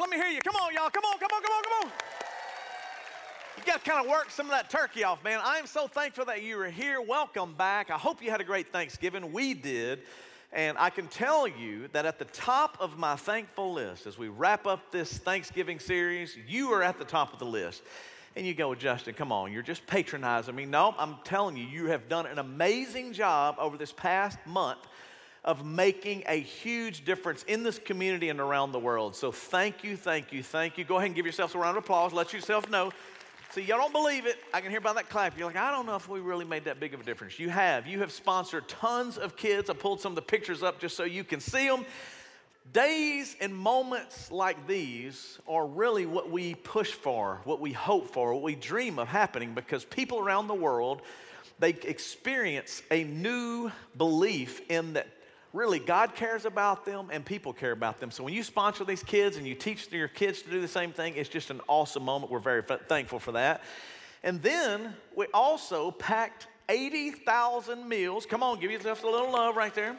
Let me hear you. Come on, y'all. Come on, come on, come on, come on. You got to kind of work some of that turkey off, man. I am so thankful that you are here. Welcome back. I hope you had a great Thanksgiving. We did. And I can tell you that at the top of my thankful list, as we wrap up this Thanksgiving series, you are at the top of the list. And you go, Justin, come on, you're just patronizing me. No, I'm telling you, you have done an amazing job over this past month of making a huge difference in this community and around the world. So thank you, thank you, thank you. Go ahead and give yourselves a round of applause. Let yourself know. See, y'all don't believe it. I can hear by that clap. You're like, I don't know if we really made that big of a difference. You have. You have sponsored tons of kids. I pulled some of the pictures up just so you can see them. Days and moments like these are really what we push for, what we hope for, what we dream of happening because people around the world they experience a new belief in that really God cares about them and people care about them. So when you sponsor these kids and you teach your kids to do the same thing, it's just an awesome moment. We're very thankful for that. And then we also packed 80,000 meals. Come on, give yourself a little love right there.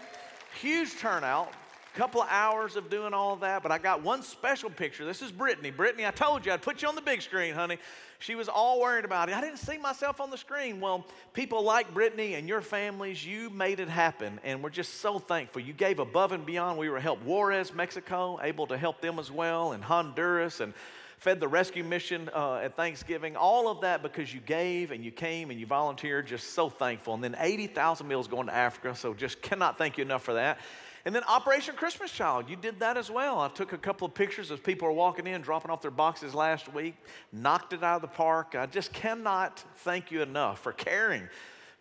Huge turnout couple of hours of doing all that, but I got one special picture. This is Brittany. Brittany, I told you I'd put you on the big screen, honey. She was all worried about it. I didn't see myself on the screen. Well, people like Brittany and your families, you made it happen, and we're just so thankful. You gave above and beyond. We were help Juarez, Mexico, able to help them as well, and Honduras, and fed the rescue mission uh, at Thanksgiving. All of that because you gave and you came and you volunteered. Just so thankful. And then 80,000 meals going to Africa. So just cannot thank you enough for that. And then Operation Christmas Child, you did that as well. I took a couple of pictures as people were walking in, dropping off their boxes last week, knocked it out of the park. I just cannot thank you enough for caring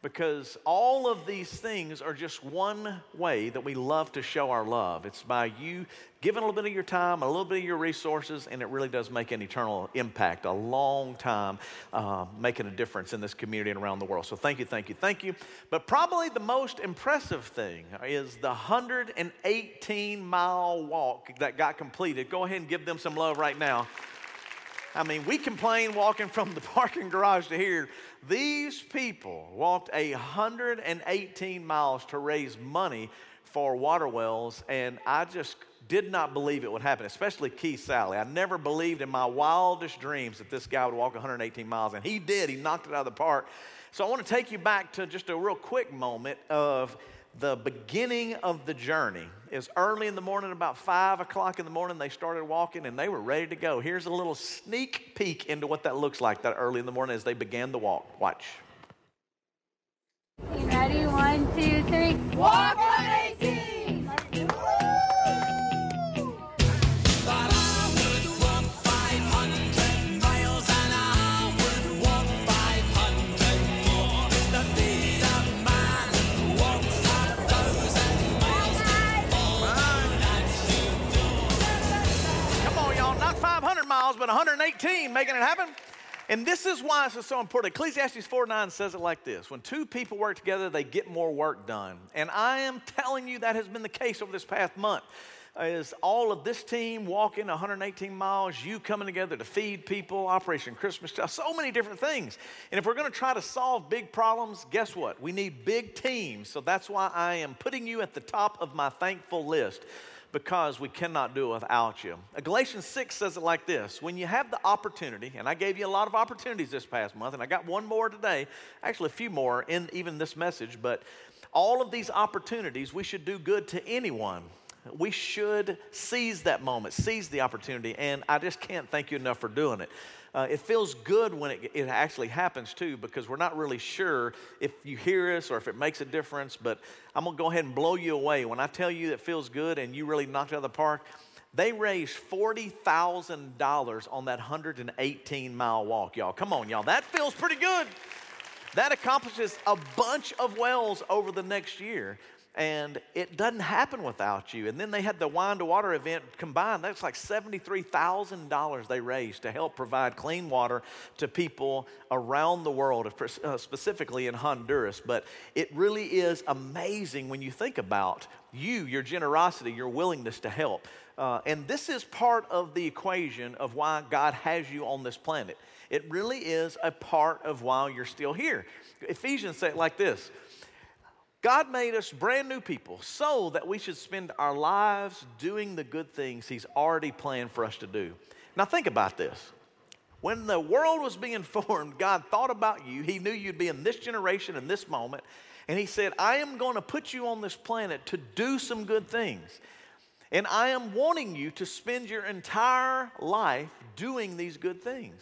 because all of these things are just one way that we love to show our love. It's by you giving a little bit of your time, a little bit of your resources, and it really does make an eternal impact, a long time uh, making a difference in this community and around the world. So thank you, thank you, thank you. But probably the most impressive thing is the 118 mile walk that got completed. Go ahead and give them some love right now. I mean, we complain walking from the parking garage to here. These people walked 118 miles to raise money for water wells, and I just did not believe it would happen, especially Keith Sally. I never believed in my wildest dreams that this guy would walk 118 miles, and he did. He knocked it out of the park. So I want to take you back to just a real quick moment of the beginning of the journey is early in the morning, about five o'clock in the morning, they started walking and they were ready to go. Here's a little sneak peek into what that looks like that early in the morning as they began the walk. Watch. You ready? One, two, three. Walk 118! Making it happen. And this is why this is so important. Ecclesiastes 4 9 says it like this When two people work together, they get more work done. And I am telling you that has been the case over this past month. Is all of this team walking 118 miles, you coming together to feed people, Operation Christmas so many different things. And if we're going to try to solve big problems, guess what? We need big teams. So that's why I am putting you at the top of my thankful list because we cannot do it without you. Galatians 6 says it like this When you have the opportunity, and I gave you a lot of opportunities this past month, and I got one more today, actually, a few more in even this message, but all of these opportunities, we should do good to anyone. We should seize that moment, seize the opportunity, and I just can't thank you enough for doing it. Uh, it feels good when it, it actually happens too, because we're not really sure if you hear us or if it makes a difference. But I'm gonna go ahead and blow you away. When I tell you that feels good and you really knocked it out of the park, they raised $40,000 on that 118 mile walk, y'all. Come on, y'all. That feels pretty good. That accomplishes a bunch of wells over the next year and it doesn't happen without you. And then they had the wine to water event combined. That's like $73,000 they raised to help provide clean water to people around the world, uh, specifically in Honduras. But it really is amazing when you think about you, your generosity, your willingness to help. Uh, and this is part of the equation of why God has you on this planet. It really is a part of why you're still here. Ephesians say it like this God made us brand new people so that we should spend our lives doing the good things He's already planned for us to do. Now, think about this. When the world was being formed, God thought about you. He knew you'd be in this generation, in this moment. And He said, I am going to put you on this planet to do some good things. And I am wanting you to spend your entire life doing these good things.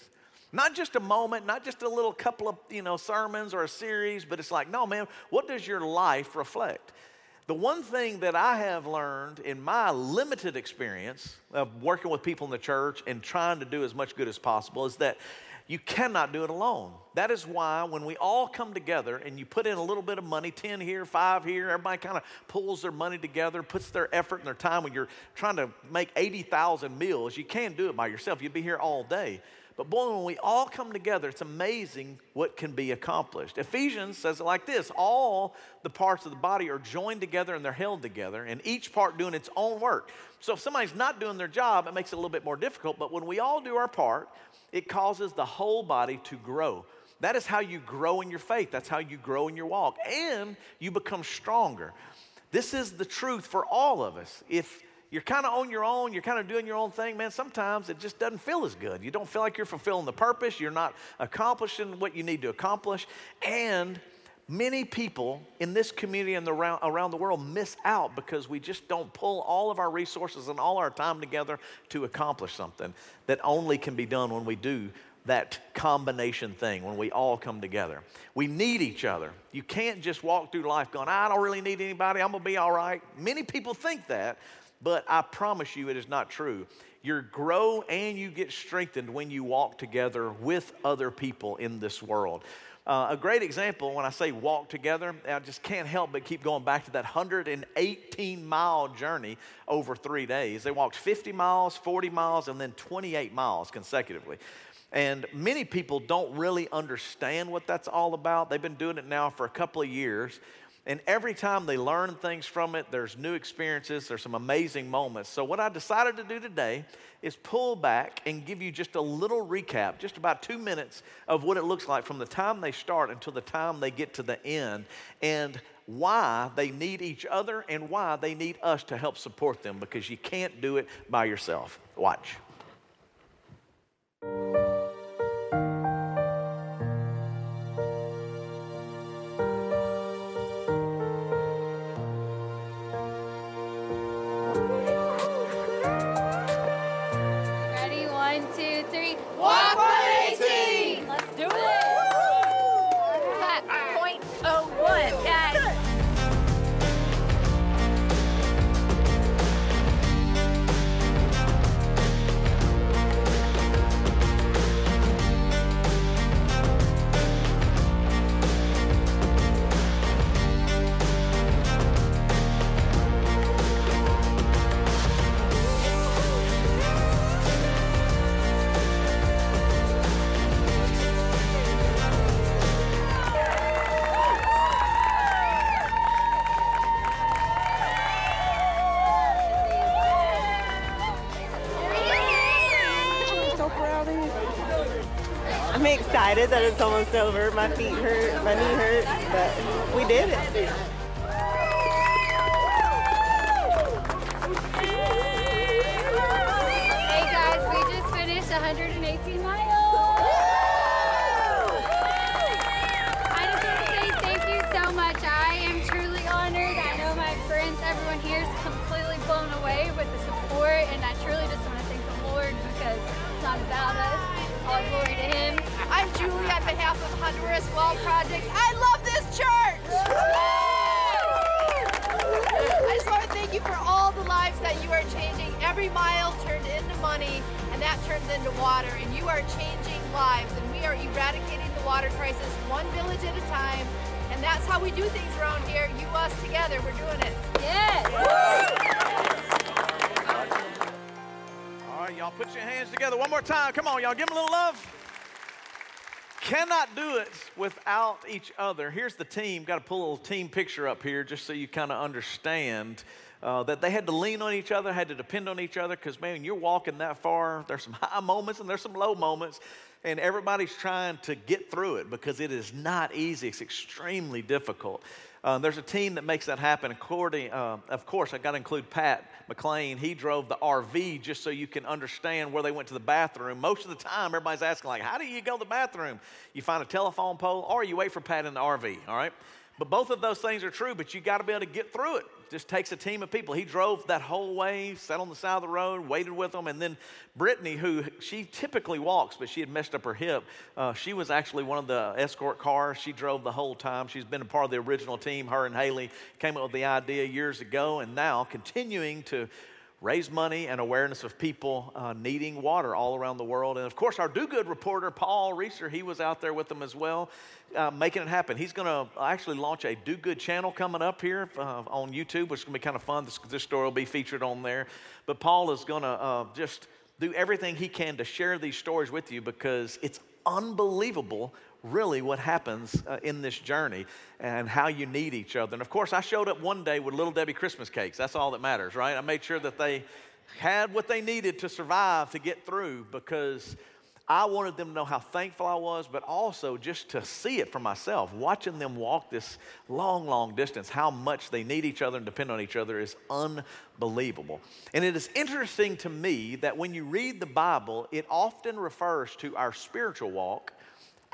Not just a moment, not just a little couple of, you know, sermons or a series, but it's like, no, man, what does your life reflect? The one thing that I have learned in my limited experience of working with people in the church and trying to do as much good as possible is that you cannot do it alone. That is why when we all come together and you put in a little bit of money 10 here, 5 here, everybody kind of pulls their money together, puts their effort and their time when you're trying to make 80,000 meals, you can't do it by yourself. You'd be here all day. But boy, when we all come together, it's amazing what can be accomplished. Ephesians says it like this all the parts of the body are joined together and they're held together, and each part doing its own work. So if somebody's not doing their job, it makes it a little bit more difficult. But when we all do our part, it causes the whole body to grow. That is how you grow in your faith, that's how you grow in your walk, and you become stronger. This is the truth for all of us. If you're kind of on your own, you're kind of doing your own thing, man, sometimes it just doesn't feel as good. You don't feel like you're fulfilling the purpose, you're not accomplishing what you need to accomplish. And many people in this community and around, around the world miss out because we just don't pull all of our resources and all our time together to accomplish something that only can be done when we do that combination thing when we all come together. We need each other. You can't just walk through life going, I don't really need anybody, I'm gonna be all right. Many people think that, but I promise you it is not true. You grow and you get strengthened when you walk together with other people in this world. Uh, a great example when I say walk together, I just can't help but keep going back to that 118 mile journey over three days. They walked 50 miles, 40 miles, and then 28 miles consecutively. And many people don't really understand what that's all about. They've been doing it now for a couple of years. And every time they learn things from it, there's new experiences, there's some amazing moments. So, what I decided to do today is pull back and give you just a little recap, just about two minutes of what it looks like from the time they start until the time they get to the end, and why they need each other and why they need us to help support them because you can't do it by yourself. Watch. Excited that it's almost over. My feet hurt, my knee hurts, but we did it. Honduras Wall Project. I love this church! I just want to thank you for all the lives that you are changing. Every mile turned into money, and that turns into water, and you are changing lives, and we are eradicating the water crisis one village at a time, and that's how we do things around here. You, us, together, we're doing it. Yes! All right, y'all put your hands together one more time. Come on, y'all, give them a little love cannot do it without each other. Here's the team. Got to pull a little team picture up here just so you kind of understand uh, that they had to lean on each other, had to depend on each other because, man, you're walking that far. There's some high moments and there's some low moments. and everybody's trying to get through it because it is not easy. It's extremely difficult. Uh, there's a team that makes that happen. According, uh, of course, I got to include Pat McLean. He drove the RV just so you can understand where they went to the bathroom. Most of the time, everybody's asking like, "How do you go to the bathroom?" You find a telephone pole, or you wait for Pat in the RV. All right. But both of those things are true, but you got to be able to get through it. it. Just takes a team of people. He drove that whole way, sat on the side of the road, waited with them, and then Brittany, who she typically walks, but she had messed up her hip, uh, she was actually one of the escort cars. She drove the whole time. She's been a part of the original team. Her and Haley came up with the idea years ago, and now continuing to raise money and awareness of people uh, needing water all around the world. And of course, our do good reporter, Paul Reeser, he was out there with them as well, uh, making it happen. He's going to actually launch a do good channel coming up here uh, on YouTube, which is going to be kind of fun. This, this story will be featured on there. But Paul is going to uh, just do everything he can to share these stories with you because it's unbelievable really what happens uh, in this journey and how you need each other. And of course, I showed up one day with Little Debbie Christmas cakes. That's all that matters, right? I made sure that they had what they needed to survive to get through because I wanted them to know how thankful I was, but also just to see it for myself. Watching them walk this long, long distance, how much they need each other and depend on each other is unbelievable. And it is interesting to me that when you read the Bible, it often refers to our spiritual walk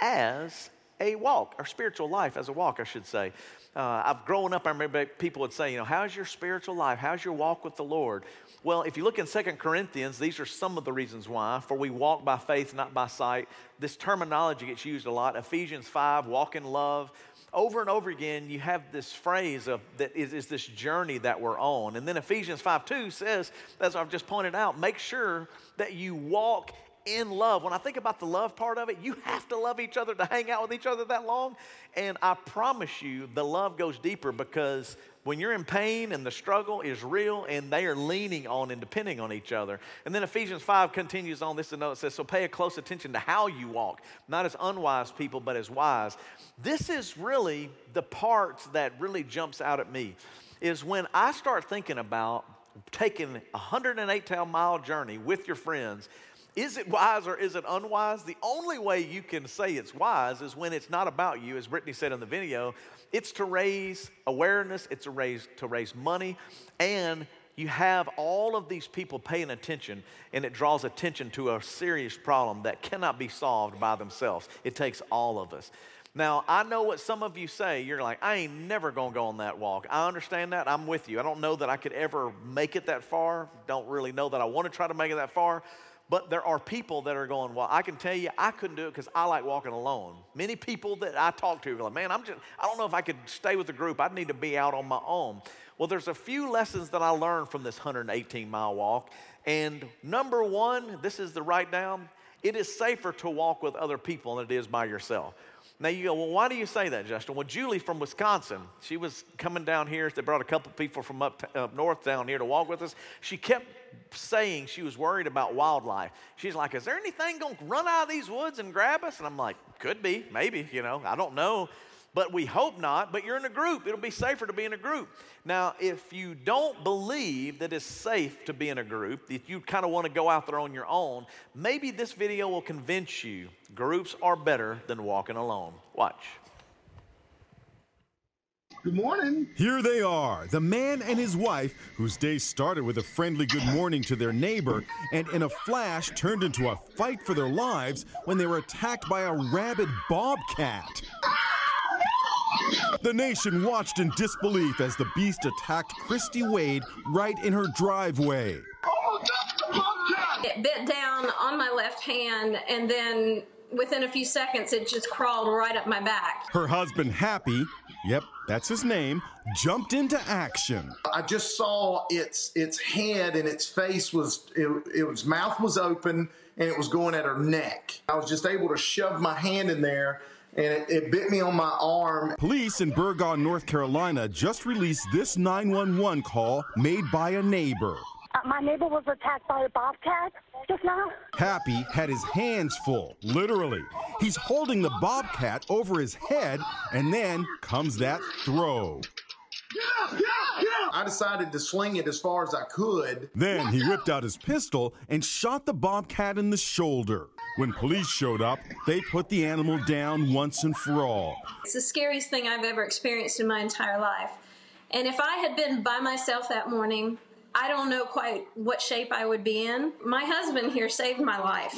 as a walk, our spiritual life as a walk, I should say. Uh, I've grown up, I remember people would say, you know, how's your spiritual life? How's your walk with the Lord? Well, if you look in Second Corinthians, these are some of the reasons why. For we walk by faith, not by sight. This terminology gets used a lot. Ephesians 5, walk in love. Over and over again, you have this phrase of that is, is this journey that we're on. And then Ephesians 5 2 says, as I've just pointed out, make sure that you walk in love. When I think about the love part of it, you have to love each other to hang out with each other that long. And I promise you, the love goes deeper because when you're in pain and the struggle is real and they are leaning on and depending on each other. And then Ephesians 5 continues on this note, it says, So pay a close attention to how you walk, not as unwise people, but as wise. This is really the part that really jumps out at me, is when I start thinking about taking a 108 mile journey with your friends is it wise or is it unwise? The only way you can say it's wise is when it's not about you, as Brittany said in the video. It's to raise awareness, it's to raise, to raise money, and you have all of these people paying attention, and it draws attention to a serious problem that cannot be solved by themselves. It takes all of us. Now, I know what some of you say. You're like, I ain't never gonna go on that walk. I understand that. I'm with you. I don't know that I could ever make it that far. Don't really know that I wanna try to make it that far. But there are people that are going, well, I can tell you, I couldn't do it because I like walking alone. Many people that I talk to are like, man, I'm just, I don't know if I could stay with the group. I'd need to be out on my own. Well, there's a few lessons that I learned from this 118 mile walk. And number one, this is the write down it is safer to walk with other people than it is by yourself. Now you go, well, why do you say that, Justin? Well, Julie from Wisconsin, she was coming down here. They brought a couple people from up, up north down here to walk with us. She kept saying she was worried about wildlife. She's like, Is there anything going to run out of these woods and grab us? And I'm like, Could be, maybe, you know, I don't know. But we hope not, but you're in a group. It'll be safer to be in a group. Now, if you don't believe that it's safe to be in a group, if you kind of want to go out there on your own, maybe this video will convince you groups are better than walking alone. Watch. Good morning. Here they are, the man and his wife, whose day started with a friendly good morning to their neighbor and in a flash turned into a fight for their lives when they were attacked by a rabid bobcat. The nation watched in disbelief as the beast attacked Christy Wade right in her driveway. It bit down on my left hand and then within a few seconds it just crawled right up my back. Her husband, Happy, yep, that's his name, jumped into action. I just saw its its head and its face was it, its mouth was open and it was going at her neck. I was just able to shove my hand in there and it, it, bit me on my arm. Police in Burgaw, North Carolina just released this 911 call made by a neighbor. Uh, my neighbor was attacked by a bobcat just now. Happy had his hands full, literally. He's holding the bobcat over his head, and then comes that throw. I decided to sling it as far as I could. Then he whipped out his pistol and shot the bobcat in the shoulder. When police showed up, they put the animal down once and for all. It's the scariest thing I've ever experienced in my entire life. And if I had been by myself that morning, I don't know quite what shape I would be in. My husband here saved my life.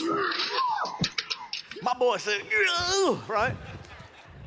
My boy said, right?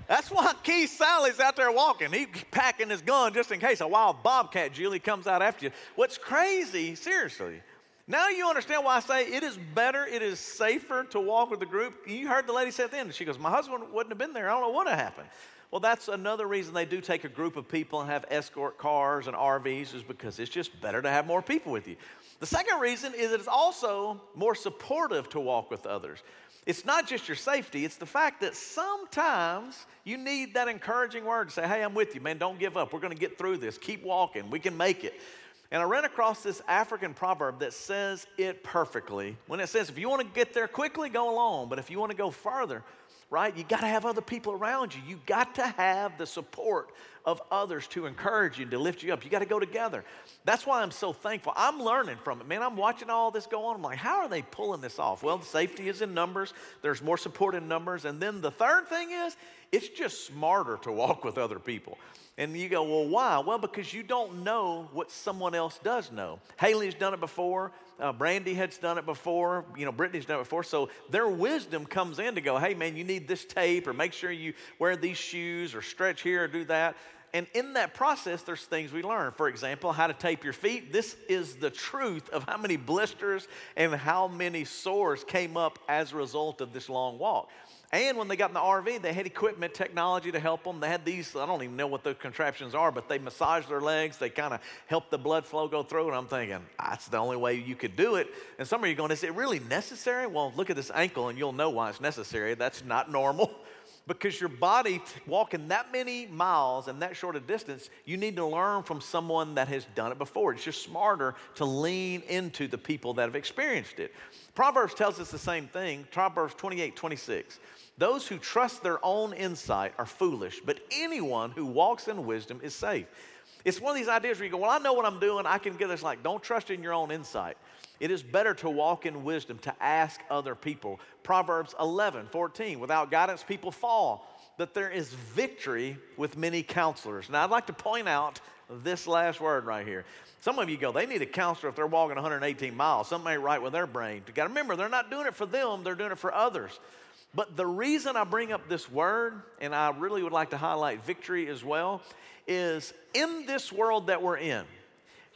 That's why Keith Sally's out there walking. He's packing his gun just in case a wild bobcat, Julie, comes out after you. What's crazy, seriously, now you understand why I say it is better, it is safer to walk with the group. You heard the lady say at the end, she goes, My husband wouldn't have been there. I don't know what would have happened. Well, that's another reason they do take a group of people and have escort cars and RVs, is because it's just better to have more people with you. The second reason is that it's also more supportive to walk with others. It's not just your safety, it's the fact that sometimes you need that encouraging word to say, Hey, I'm with you, man, don't give up. We're going to get through this. Keep walking. We can make it. And I ran across this African proverb that says it perfectly. When it says, if you want to get there quickly, go alone. But if you want to go further, right, you got to have other people around you. You got to have the support of others to encourage you, to lift you up. You got to go together. That's why I'm so thankful. I'm learning from it, man. I'm watching all this go on. I'm like, how are they pulling this off? Well, safety is in numbers, there's more support in numbers. And then the third thing is, it's just smarter to walk with other people. And you go, well, why? Well, because you don't know what someone else does know. Haley's done it before. Uh, Brandy has done it before. You know, Brittany's done it before. So their wisdom comes in to go, hey, man, you need this tape, or make sure you wear these shoes, or stretch here, or do that. And in that process, there's things we learn. For example, how to tape your feet. This is the truth of how many blisters and how many sores came up as a result of this long walk. And when they got in the RV, they had equipment, technology to help them. They had these, I don't even know what the contraptions are, but they massage their legs. They kind of help the blood flow go through. And I'm thinking, that's the only way you could do it. And some of you going, is it really necessary? Well, look at this ankle and you'll know why it's necessary. That's not normal. because your body walking that many miles and that short a distance, you need to learn from someone that has done it before. It's just smarter to lean into the people that have experienced it. Proverbs tells us the same thing. Proverbs 28 26. Those who trust their own insight are foolish, but anyone who walks in wisdom is safe. It's one of these ideas where you go, Well, I know what I'm doing. I can get this. Like, don't trust in your own insight. It is better to walk in wisdom, to ask other people. Proverbs 11, 14. Without guidance, people fall, but there is victory with many counselors. Now, I'd like to point out this last word right here. Some of you go, they need a counselor if they're walking 118 miles. Something ain't right with their brain. You got to remember, they're not doing it for them, they're doing it for others. But the reason I bring up this word, and I really would like to highlight victory as well, is in this world that we're in,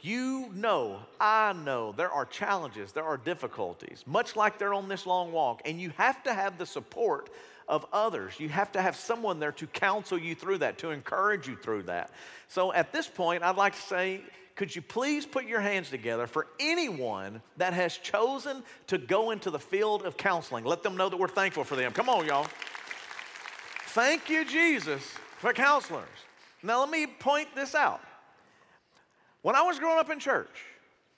you know, I know, there are challenges, there are difficulties, much like they're on this long walk, and you have to have the support of others. You have to have someone there to counsel you through that, to encourage you through that. So at this point, I'd like to say, could you please put your hands together for anyone that has chosen to go into the field of counseling? Let them know that we're thankful for them. Come on, y'all. Thank you, Jesus, for counselors. Now, let me point this out. When I was growing up in church,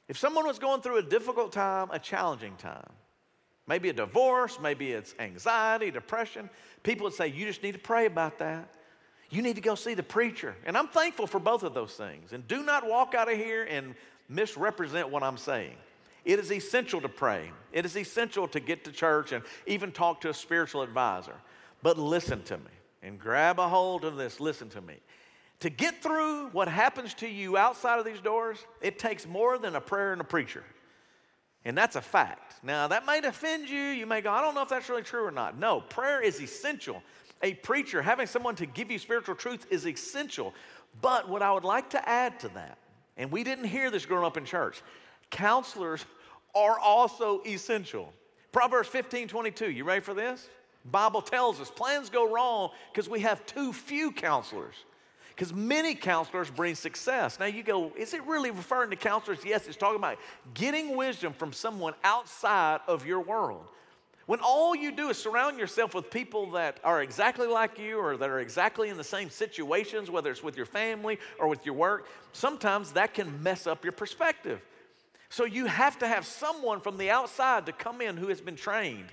if someone was going through a difficult time, a challenging time, maybe a divorce, maybe it's anxiety, depression, people would say, You just need to pray about that. You need to go see the preacher. And I'm thankful for both of those things. And do not walk out of here and misrepresent what I'm saying. It is essential to pray, it is essential to get to church and even talk to a spiritual advisor. But listen to me and grab a hold of this. Listen to me. To get through what happens to you outside of these doors, it takes more than a prayer and a preacher. And that's a fact. Now, that might offend you. You may go, I don't know if that's really true or not. No, prayer is essential a preacher, having someone to give you spiritual truth is essential. But what I would like to add to that, and we didn't hear this growing up in church, counselors are also essential. Proverbs 15 22, you ready for this? Bible tells us plans go wrong because we have too few counselors. Because many counselors bring success. Now you go, is it really referring to counselors? Yes, it's talking about getting wisdom from someone outside of your world. When all you do is surround yourself with people that are exactly like you or that are exactly in the same situations, whether it's with your family or with your work, sometimes that can mess up your perspective. So you have to have someone from the outside to come in who has been trained,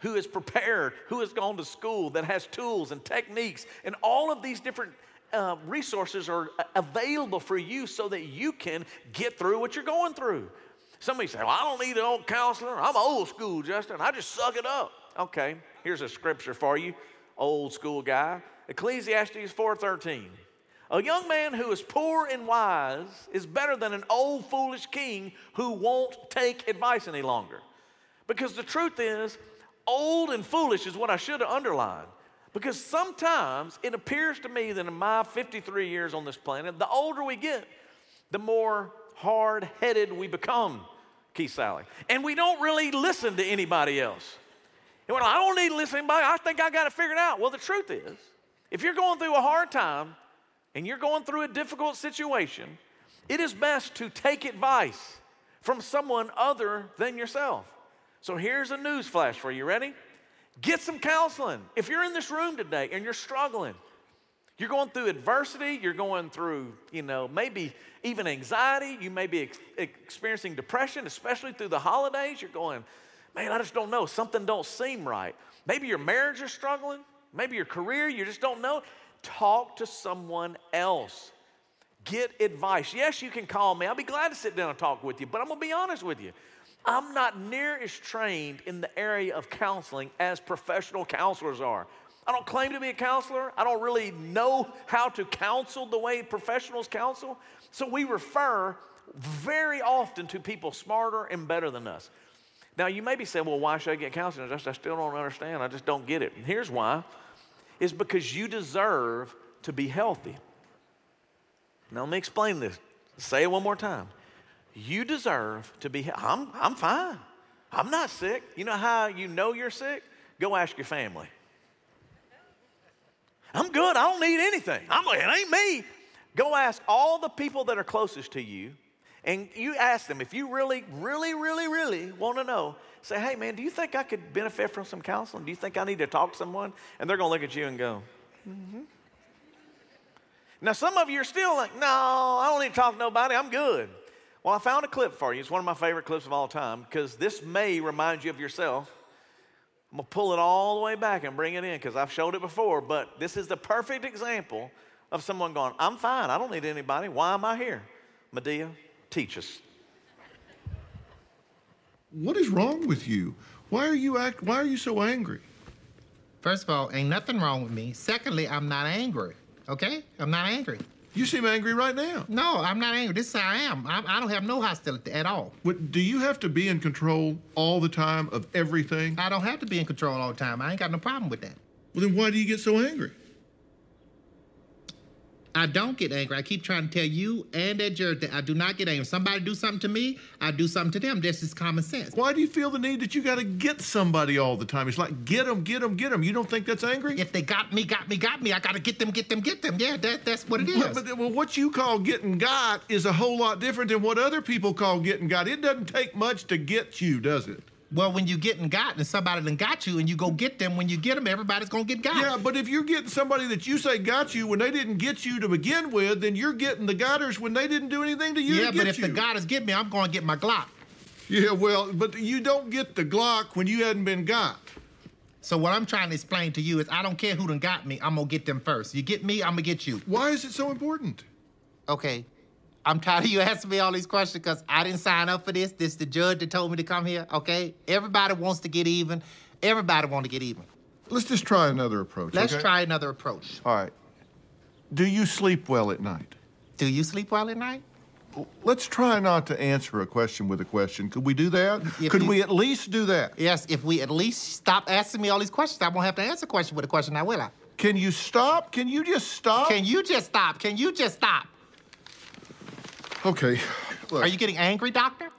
who is prepared, who has gone to school, that has tools and techniques and all of these different uh, resources are available for you so that you can get through what you're going through. Somebody say, Well, I don't need an old counselor. I'm old school, Justin. I just suck it up. Okay, here's a scripture for you, old school guy. Ecclesiastes 4:13. A young man who is poor and wise is better than an old foolish king who won't take advice any longer. Because the truth is, old and foolish is what I should have underlined. Because sometimes it appears to me that in my 53 years on this planet, the older we get, the more hard headed we become, Keith Sally. And we don't really listen to anybody else. And when I don't need to listen to anybody, I think I got it figured out. Well, the truth is, if you're going through a hard time and you're going through a difficult situation, it is best to take advice from someone other than yourself. So here's a news flash for you. Ready? Get some counseling. If you're in this room today and you're struggling, you're going through adversity, you're going through, you know, maybe even anxiety, you may be ex- experiencing depression, especially through the holidays. You're going, man, I just don't know. Something don't seem right. Maybe your marriage is struggling, maybe your career, you just don't know. Talk to someone else. Get advice. Yes, you can call me. I'll be glad to sit down and talk with you, but I'm going to be honest with you. I'm not near as trained in the area of counseling as professional counselors are. I don't claim to be a counselor. I don't really know how to counsel the way professionals counsel. So we refer very often to people smarter and better than us. Now, you may be saying, well, why should I get counseling? I, just, I still don't understand. I just don't get it. And here's why it's because you deserve to be healthy. Now, let me explain this. Say it one more time. You deserve to be, I'm, I'm fine. I'm not sick. You know how you know you're sick? Go ask your family. I'm good. I don't need anything. I'm like, it ain't me. Go ask all the people that are closest to you, and you ask them if you really, really, really, really want to know. Say, hey, man, do you think I could benefit from some counseling? Do you think I need to talk to someone? And they're going to look at you and go, mm-hmm. Now, some of you are still like, no, I don't need to talk to nobody. I'm good. Well, I found a clip for you. It's one of my favorite clips of all time because this may remind you of yourself. I'm going to pull it all the way back and bring it in because I've showed it before, but this is the perfect example of someone going, I'm fine. I don't need anybody. Why am I here? Madea, teach us. What is wrong with you? Why are you act why are you so angry? First of all, ain't nothing wrong with me. Secondly, I'm not angry. Okay? I'm not angry. You seem angry right now. No, I'm not angry. This is how I am. I, I don't have no hostility at all. What, do you have to be in control all the time of everything? I don't have to be in control all the time. I ain't got no problem with that. Well, then why do you get so angry? I don't get angry. I keep trying to tell you and that Jared that I do not get angry. If somebody do something to me, I do something to them. That's just common sense. Why do you feel the need that you got to get somebody all the time? It's like get them, get them, get them. You don't think that's angry? If they got me, got me, got me, I got to get them, get them, get them. Yeah, that, that's what it is. But, but well, what you call getting got is a whole lot different than what other people call getting got. It doesn't take much to get you, does it? Well, when you getting got and somebody done got you and you go get them, when you get them, everybody's gonna get got. Yeah, but if you're getting somebody that you say got you when they didn't get you to begin with, then you're getting the gotters when they didn't do anything to you. Yeah, to but if you. the gotters get me, I'm gonna get my Glock. Yeah, well, but you don't get the Glock when you hadn't been got. So what I'm trying to explain to you is I don't care who done got me, I'm gonna get them first. You get me, I'm gonna get you. Why is it so important? Okay. I'm tired of you asking me all these questions because I didn't sign up for this. This the judge that told me to come here. Okay. Everybody wants to get even. Everybody want to get even. Let's just try another approach. Let's okay? try another approach. All right. Do you sleep well at night? Do you sleep well at night? Let's try not to answer a question with a question. Could we do that? If Could you- we at least do that? Yes. If we at least stop asking me all these questions, I won't have to answer a question with a question now, will I? Can you stop? Can you just stop? Can you just stop? Can you just stop? Okay. Look. Are you getting angry, doctor?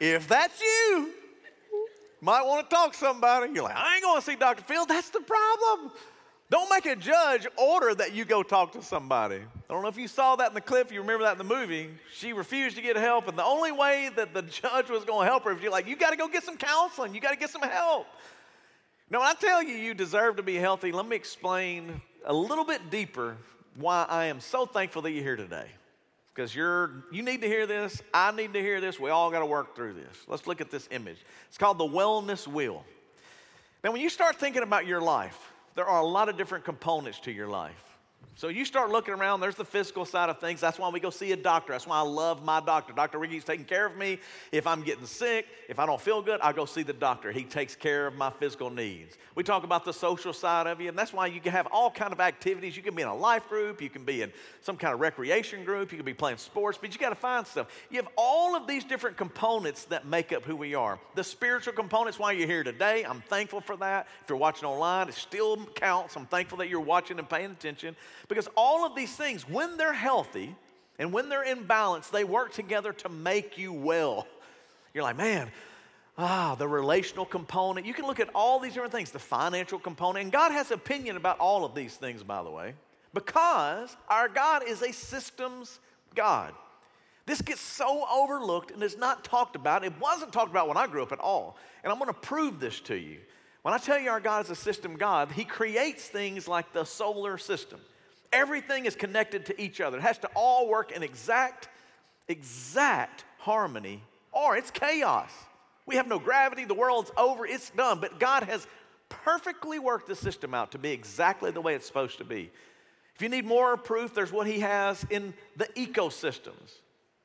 If that's you, might want to talk to somebody. You're like, I ain't going to see Dr. Phil. That's the problem. Don't make a judge order that you go talk to somebody. I don't know if you saw that in the clip, you remember that in the movie. She refused to get help, and the only way that the judge was going to help her is you're like, you got to go get some counseling, you got to get some help. Now, when I tell you you deserve to be healthy, let me explain a little bit deeper why I am so thankful that you're here today. Because you're you need to hear this, I need to hear this, we all got to work through this. Let's look at this image. It's called the wellness wheel. Now, when you start thinking about your life, there are a lot of different components to your life. So you start looking around, there's the physical side of things. That's why we go see a doctor. That's why I love my doctor. Dr. Ricky's taking care of me. If I'm getting sick, if I don't feel good, I go see the doctor. He takes care of my physical needs. We talk about the social side of you, and that's why you can have all kind of activities. You can be in a life group, you can be in some kind of recreation group, you can be playing sports, but you got to find stuff. You have all of these different components that make up who we are. The spiritual components, why you're here today, I'm thankful for that. If you're watching online, it still counts. I'm thankful that you're watching and paying attention. Because all of these things, when they're healthy and when they're in balance, they work together to make you well. You're like, man, ah, the relational component. You can look at all these different things, the financial component. And God has opinion about all of these things, by the way, because our God is a systems God. This gets so overlooked and is not talked about. It wasn't talked about when I grew up at all. And I'm going to prove this to you. When I tell you our God is a system God, He creates things like the solar system. Everything is connected to each other. It has to all work in exact, exact harmony, or it's chaos. We have no gravity, the world's over, it's done. But God has perfectly worked the system out to be exactly the way it's supposed to be. If you need more proof, there's what He has in the ecosystems.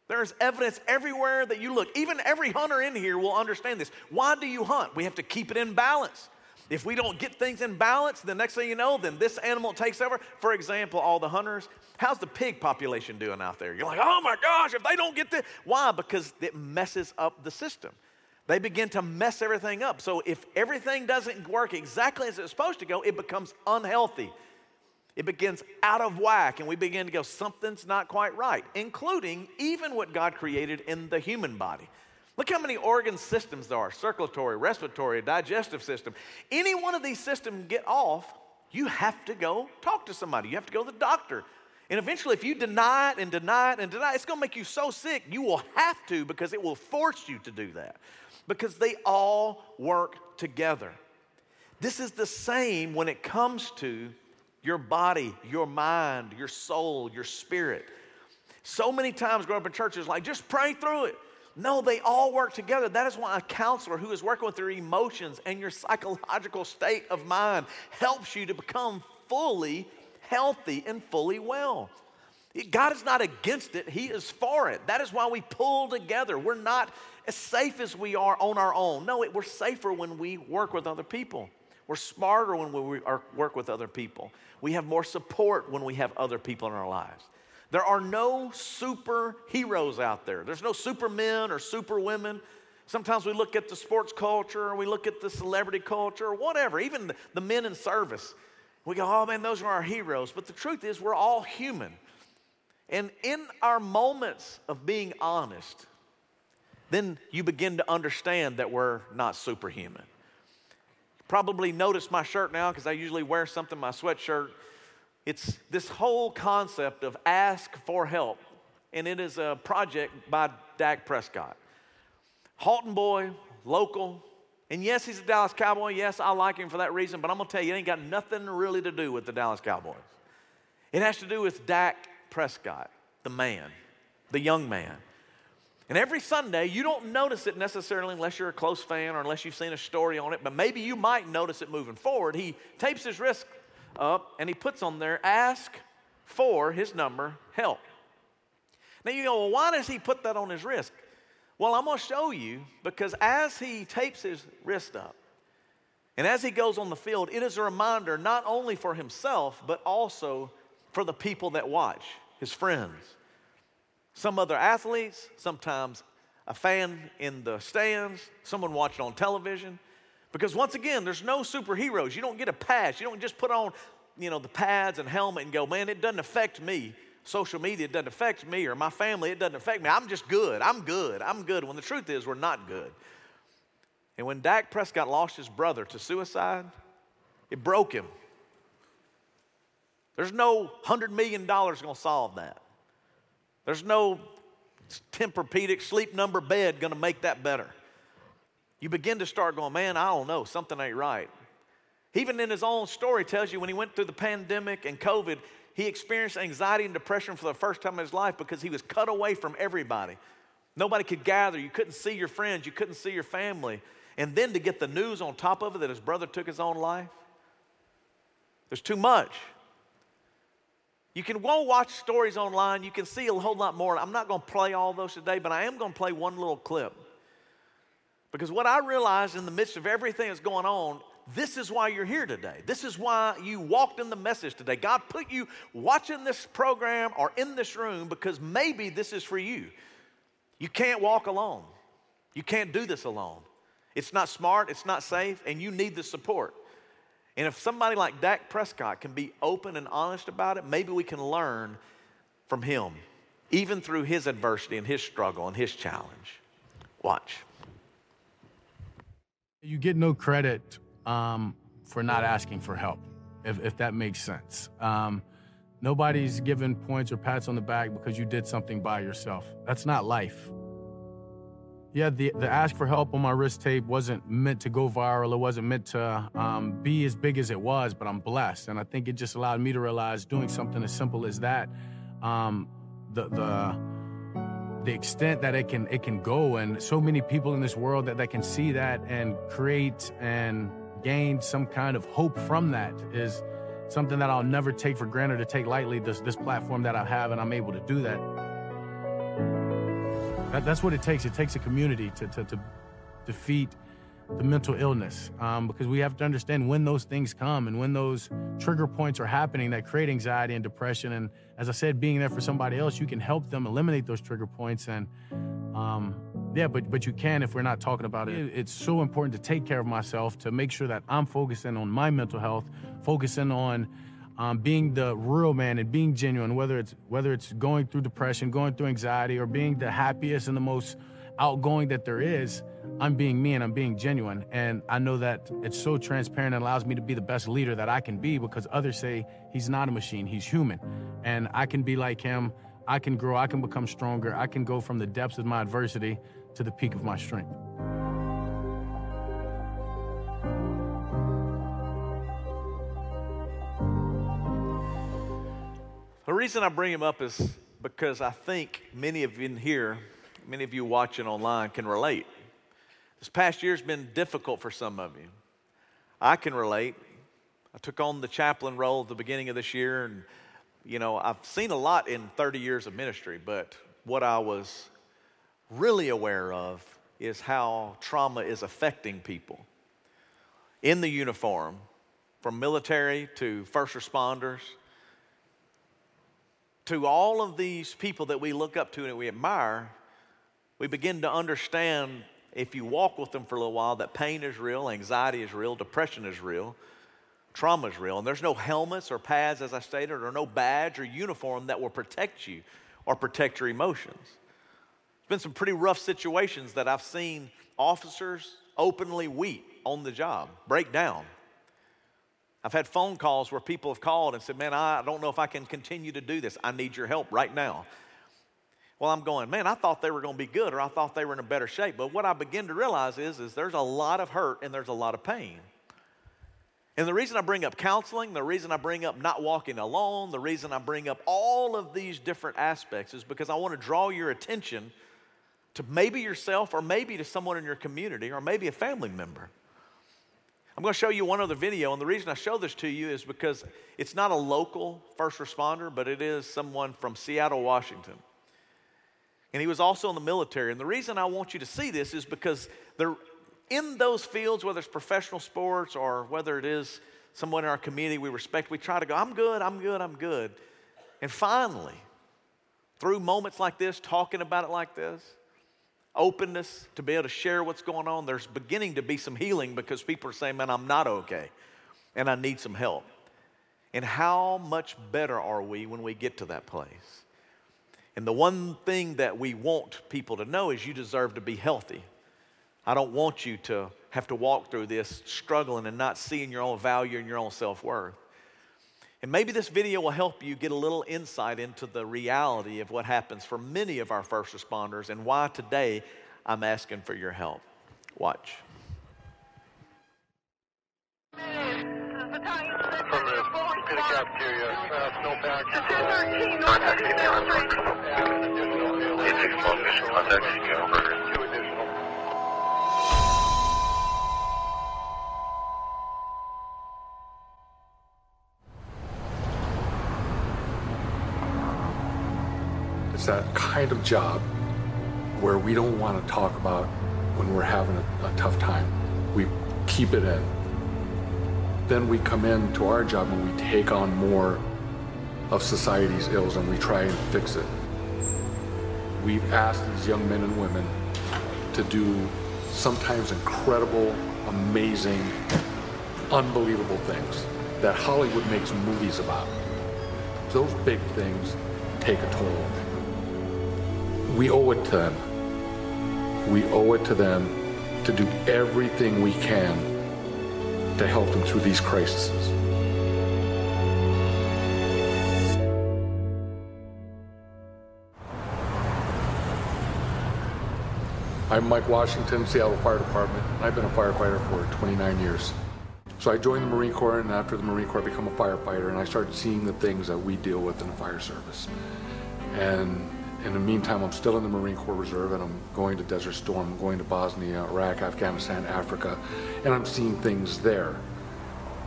There's evidence everywhere that you look. Even every hunter in here will understand this. Why do you hunt? We have to keep it in balance. If we don't get things in balance, the next thing you know, then this animal takes over. For example, all the hunters, how's the pig population doing out there? You're like, oh my gosh, if they don't get this. Why? Because it messes up the system. They begin to mess everything up. So if everything doesn't work exactly as it's supposed to go, it becomes unhealthy. It begins out of whack, and we begin to go, something's not quite right, including even what God created in the human body. Look how many organ systems there are circulatory, respiratory, digestive system. Any one of these systems get off, you have to go talk to somebody. You have to go to the doctor. And eventually, if you deny it and deny it and deny it, it's going to make you so sick, you will have to because it will force you to do that because they all work together. This is the same when it comes to your body, your mind, your soul, your spirit. So many times growing up in churches, like, just pray through it. No, they all work together. That is why a counselor who is working with your emotions and your psychological state of mind helps you to become fully healthy and fully well. God is not against it, He is for it. That is why we pull together. We're not as safe as we are on our own. No, we're safer when we work with other people. We're smarter when we work with other people. We have more support when we have other people in our lives. There are no superheroes out there. There's no supermen or superwomen. Sometimes we look at the sports culture or we look at the celebrity culture or whatever, even the, men in service. We go, oh man, those are our heroes. But the truth is, we're all human. And in our moments of being honest, then you begin to understand that we're not superhuman. Probably notice my shirt now because I usually wear something, my sweatshirt it's this whole concept of ask for help, and it is a project by Dak Prescott. Haughton boy, local, and yes, he's a Dallas Cowboy. Yes, I like him for that reason, but I'm gonna tell you, it ain't got nothing really to do with the Dallas Cowboys. It has to do with Dak Prescott, the man, the young man. And every Sunday, you don't notice it necessarily unless you're a close fan or unless you've seen a story on it, but maybe you might notice it moving forward. He tapes his wrist up and he puts on there, ask for his number, help. Now you go, well, why does he put that on his wrist? Well, I'm going to show you because as he tapes his wrist up and as he goes on the field, it is a reminder not only for himself, but also for the people that watch, his friends. Some other athletes, sometimes a fan in the stands, someone watching on television. Because once again, there's no superheroes. You don't get a pass. You don't just put on, you know, the pads and helmet and go, man, it doesn't affect me. Social media, doesn't affect me or my family, it doesn't affect me. I'm just good. I'm good. I'm good. When the truth is, we're not good. And when Dak Prescott lost his brother to suicide, it broke him. There's no $100 million going to solve that. There's no Tempur-Pedic sleep number bed going to make that better you begin to start going, man, I don't know, something ain't right. Even in his own story, tells you when he went through the pandemic and COVID, he experienced anxiety and depression for the first time in his life because he was cut away from everybody. Nobody could gather. You couldn't see your friends. You couldn't see your family. And then to get the news on top of it that his brother took his own life, There's too much. You can go watch stories online. You can see a whole lot more. I'm not going to play all those today, but I am going to play one little clip. Because what I realized in the midst of everything that's going on, this is why you're here today. This is why you walked in the message today. God put you watching this program or in this room because maybe this is for you. You can't walk alone. You can't do this alone. It's not smart, it's not safe, and you need the support. And if somebody like Dak Prescott can be open and honest about it, maybe we can learn from him, even through his adversity and his struggle and his challenge. Watch. You get no credit um, for not asking for help, if, if that makes sense. Um, nobody's given points or pats on the back because you did something by yourself. That's not life. Yeah, the, the ask for help on my wrist tape wasn't meant to go viral. It wasn't meant to um, be as big as it was, but I'm blessed. And I think it just allowed me to realize doing something as simple as that, um, the, the, the extent that it can it can go and so many people in this world that, that can see that and create and gain some kind of hope from that is something that I'll never take for granted to take lightly this this platform that I have and I'm able to do that. that that's what it takes. It takes a community to, to, to defeat the mental illness um, because we have to understand when those things come and when those trigger points are happening that create anxiety and depression. And as I said, being there for somebody else, you can help them eliminate those trigger points. And um, yeah, but but you can if we're not talking about it. It's so important to take care of myself to make sure that I'm focusing on my mental health, focusing on um, being the real man and being genuine. Whether it's whether it's going through depression, going through anxiety, or being the happiest and the most outgoing that there is, I'm being me and I'm being genuine. And I know that it's so transparent and allows me to be the best leader that I can be because others say he's not a machine, he's human. And I can be like him. I can grow, I can become stronger, I can go from the depths of my adversity to the peak of my strength. The reason I bring him up is because I think many of you in here, many of you watching online can relate. This past year has been difficult for some of you. I can relate. I took on the chaplain role at the beginning of this year, and you know, I've seen a lot in 30 years of ministry, but what I was really aware of is how trauma is affecting people in the uniform, from military to first responders to all of these people that we look up to and we admire, we begin to understand if you walk with them for a little while that pain is real, anxiety is real, depression is real, trauma is real. And there's no helmets or pads, as I stated, or no badge or uniform that will protect you or protect your emotions. It's been some pretty rough situations that I've seen officers openly weep on the job, break down. I've had phone calls where people have called and said, Man, I don't know if I can continue to do this. I need your help right now. Well, I'm going, man, I thought they were going to be good or I thought they were in a better shape. But what I begin to realize is, is there's a lot of hurt and there's a lot of pain. And the reason I bring up counseling, the reason I bring up not walking alone, the reason I bring up all of these different aspects is because I want to draw your attention to maybe yourself or maybe to someone in your community or maybe a family member. I'm going to show you one other video, and the reason I show this to you is because it's not a local first responder, but it is someone from Seattle, Washington. And he was also in the military. And the reason I want you to see this is because they're in those fields, whether it's professional sports or whether it is someone in our community we respect, we try to go, I'm good, I'm good, I'm good. And finally, through moments like this, talking about it like this, openness to be able to share what's going on, there's beginning to be some healing because people are saying, Man, I'm not okay and I need some help. And how much better are we when we get to that place? And the one thing that we want people to know is you deserve to be healthy. I don't want you to have to walk through this struggling and not seeing your own value and your own self worth. And maybe this video will help you get a little insight into the reality of what happens for many of our first responders and why today I'm asking for your help. Watch to the cafeteria. Uh, snowpack. It's that kind of job where we don't want to talk about when we're having a, a tough time. We keep it in. Then we come into our job and we take on more of society's ills and we try and fix it. We've asked these young men and women to do sometimes incredible, amazing, unbelievable things that Hollywood makes movies about. Those big things take a toll. We owe it to them. We owe it to them to do everything we can to help them through these crises. I'm Mike Washington, Seattle Fire Department. I've been a firefighter for 29 years. So I joined the Marine Corps, and after the Marine Corps, I became a firefighter, and I started seeing the things that we deal with in the fire service. And in the meantime, I'm still in the Marine Corps Reserve, and I'm going to Desert Storm, I'm going to Bosnia, Iraq, Afghanistan, Africa, and I'm seeing things there.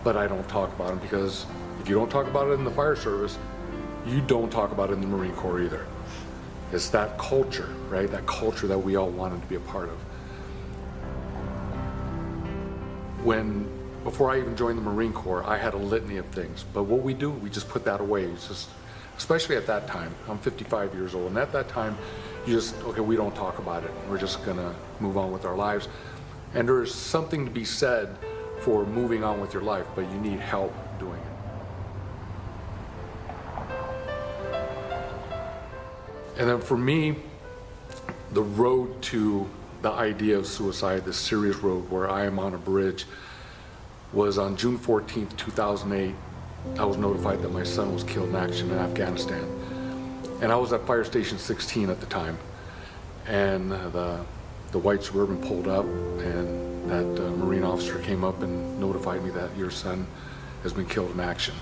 But I don't talk about them because if you don't talk about it in the fire service, you don't talk about it in the Marine Corps either. It's that culture, right? That culture that we all wanted to be a part of. When, before I even joined the Marine Corps, I had a litany of things. But what we do, we just put that away. It's just, especially at that time. I'm 55 years old, and at that time, you just, okay, we don't talk about it. We're just gonna move on with our lives. And there is something to be said for moving on with your life, but you need help doing it. And then for me, the road to the idea of suicide, the serious road where I am on a bridge, was on June 14th, 2008. I was notified that my son was killed in action in Afghanistan. And I was at Fire Station 16 at the time. And the, the white Suburban pulled up, and that uh, Marine officer came up and notified me that your son has been killed in action.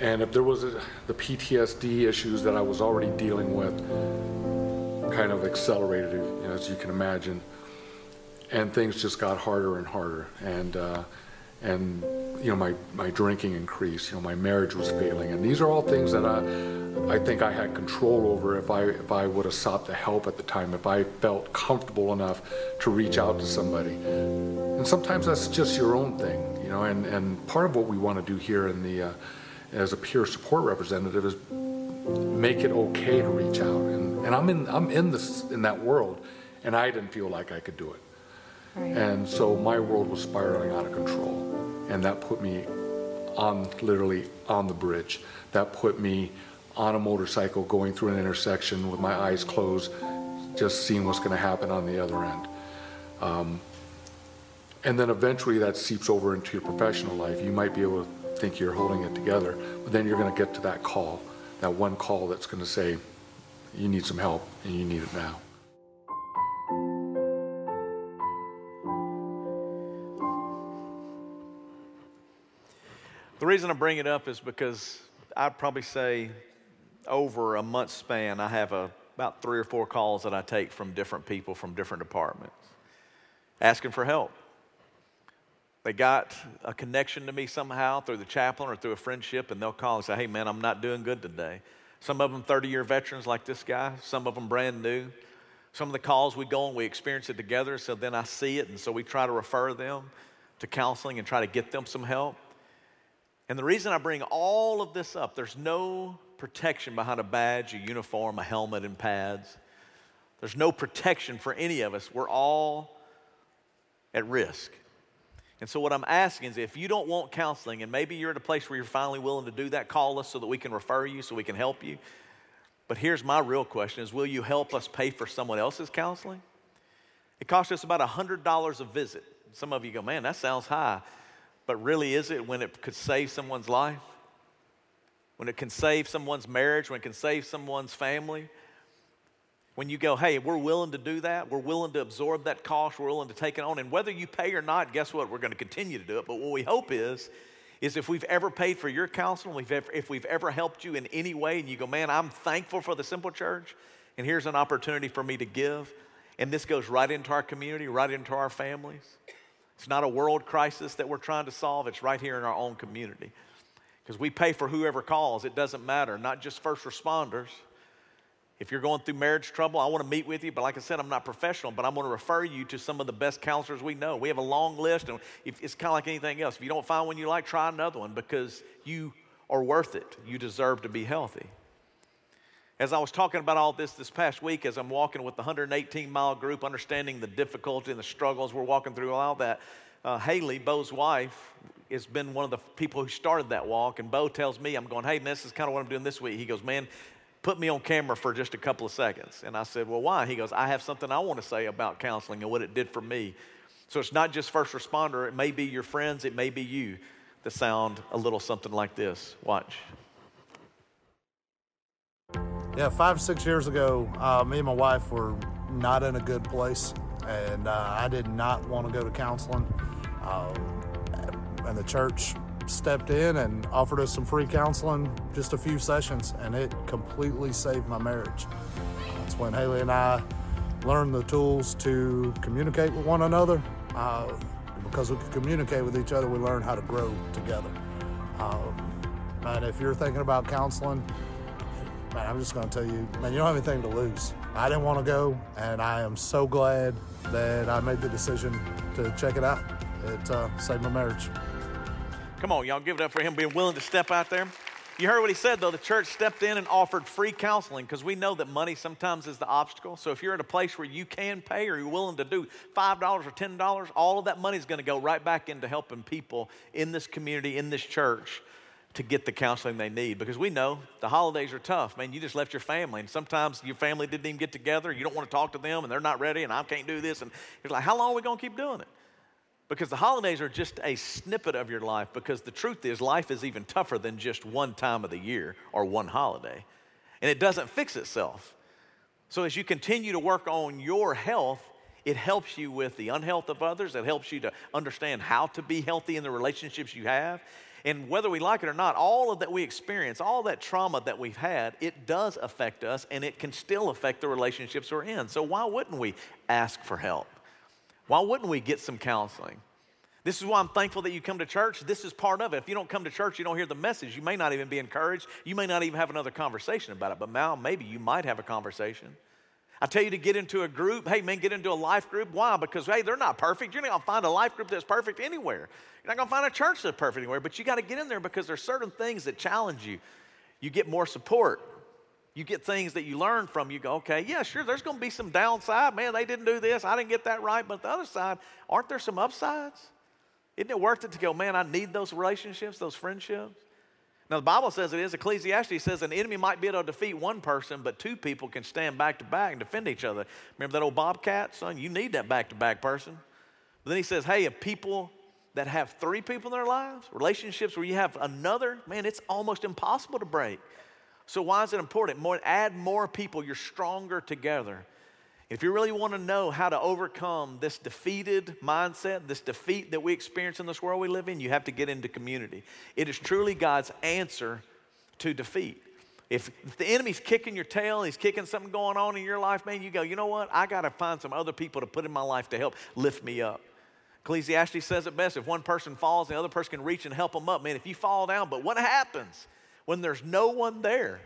And if there was a, the PTSD issues that I was already dealing with, kind of accelerated, as you can imagine, and things just got harder and harder. And uh, and you know, my my drinking increased. You know, my marriage was failing, and these are all things that I I think I had control over if I if I would have sought the help at the time, if I felt comfortable enough to reach out to somebody. And sometimes that's just your own thing, you know. And and part of what we want to do here in the uh, as a peer support representative is make it okay to reach out. And, and I'm in I'm in this in that world, and I didn't feel like I could do it. And so my world was spiraling out of control, and that put me on literally on the bridge. That put me on a motorcycle going through an intersection with my eyes closed, just seeing what's going to happen on the other end. Um, and then eventually that seeps over into your professional life. You might be able to think you're holding it together, but then you're going to get to that call, that one call that's going to say, you need some help and you need it now. The reason I bring it up is because I'd probably say over a month span, I have a, about three or four calls that I take from different people from different departments asking for help. They got a connection to me somehow through the chaplain or through a friendship, and they'll call and say, Hey, man, I'm not doing good today. Some of them 30 year veterans like this guy, some of them brand new. Some of the calls we go and we experience it together, so then I see it, and so we try to refer them to counseling and try to get them some help. And the reason I bring all of this up, there's no protection behind a badge, a uniform, a helmet, and pads. There's no protection for any of us. We're all at risk. And so, what I'm asking is if you don't want counseling, and maybe you're at a place where you're finally willing to do that, call us so that we can refer you, so we can help you. But here's my real question is will you help us pay for someone else's counseling? It costs us about $100 a visit. Some of you go, man, that sounds high. But really, is it when it could save someone's life? When it can save someone's marriage? When it can save someone's family? When you go, hey, we're willing to do that, we're willing to absorb that cost, we're willing to take it on, and whether you pay or not, guess what? We're going to continue to do it. But what we hope is, is if we've ever paid for your counseling, if we've ever helped you in any way, and you go, man, I'm thankful for the simple church, and here's an opportunity for me to give, and this goes right into our community, right into our families, It's not a world crisis that we're trying to solve, it's right here in our own community. Because we pay for whoever calls, it doesn't matter, not just first responders. If you're going through marriage trouble, I want to meet with you, but like I said, I'm not professional, but I'm going to refer you to some of the best counselors we know. We have a long list, and it's kind of like anything else. If you don't find one you like, try another one because you are worth it. You deserve to be healthy. As I was talking about all this this past week, as I'm walking with the 118 mile group, understanding the difficulty and the struggles we're walking through, all that, uh, Haley, Bo's wife, has been one of the people who started that walk. And Bo tells me, I'm going, hey, this is kind of what I'm doing this week. He goes, man, put me on camera for just a couple of seconds. And I said, Well, why? He goes, I have something I want to say about counseling and what it did for me. So it's not just first responder, it may be your friends, it may be you that sound a little something like this. Watch. Yeah, five, six years ago, uh, me and my wife were not in a good place, and uh, I did not want to go to counseling. Um, and the church stepped in and offered us some free counseling, just a few sessions, and it completely saved my marriage. That's when Haley and I learned the tools to communicate with one another. Uh, because we could communicate with each other, we learned how to grow together. Um, and if you're thinking about counseling, man, I'm just going to tell you, man, you don't have anything to lose. I didn't want to go, and I am so glad that I made the decision to check it out. It uh, saved my marriage. Come on, y'all, give it up for him being willing to step out there. You heard what he said, though. The church stepped in and offered free counseling because we know that money sometimes is the obstacle. So if you're at a place where you can pay or you're willing to do $5 or $10, all of that money is going to go right back into helping people in this community, in this church, to get the counseling they need. Because we know the holidays are tough. Man, you just left your family, and sometimes your family didn't even get together. You don't want to talk to them, and they're not ready, and I can't do this. And it's like, how long are we going to keep doing it? Because the holidays are just a snippet of your life, because the truth is, life is even tougher than just one time of the year or one holiday. And it doesn't fix itself. So as you continue to work on your health, it helps you with the unhealth of others. It helps you to understand how to be healthy in the relationships you have. And whether we like it or not, all of that we experience, all that trauma that we've had, it does affect us and it can still affect the relationships we're in. So why wouldn't we ask for help? Why wouldn't we get some counseling? This is why I'm thankful that you come to church. This is part of it. If you don't come to church, you don't hear the message. You may not even be encouraged. You may not even have another conversation about it. But now, maybe you might have a conversation. I tell you to get into a group. Hey, man, get into a life group. Why? Because, hey, they're not perfect. You're not going to find a life group that's perfect anywhere. You're not going to find a church that's perfect anywhere. But you got to get in there because there's certain things that challenge you. You get more support you get things that you learn from, you go, okay, yeah, sure, there's going to be some downside. Man, they didn't do this. I didn't get that right. But the other side, aren't there some upsides? Isn't it worth it to go, man, I need those relationships, those friendships? Now, the Bible says it is. Ecclesiastes says an enemy might be able to defeat one person, but two people can stand back to back and defend each other. Remember that old Bobcat? Son, you need that back to back person. But then he says, hey, if people that have three people in their lives, relationships where you have another, man, it's almost impossible to break. So, why is it important? More, add more people, you're stronger together. If you really want to know how to overcome this defeated mindset, this defeat that we experience in this world we live in, you have to get into community. It is truly God's answer to defeat. If, the enemy's kicking your tail, he's kicking something going on in your life, man, you go, you know what? I got to find some other people to put in my life to help lift me up. Ecclesiastes says it best if one person falls, the other person can reach and help them up. Man, if you fall down, but what happens? when there's no one there.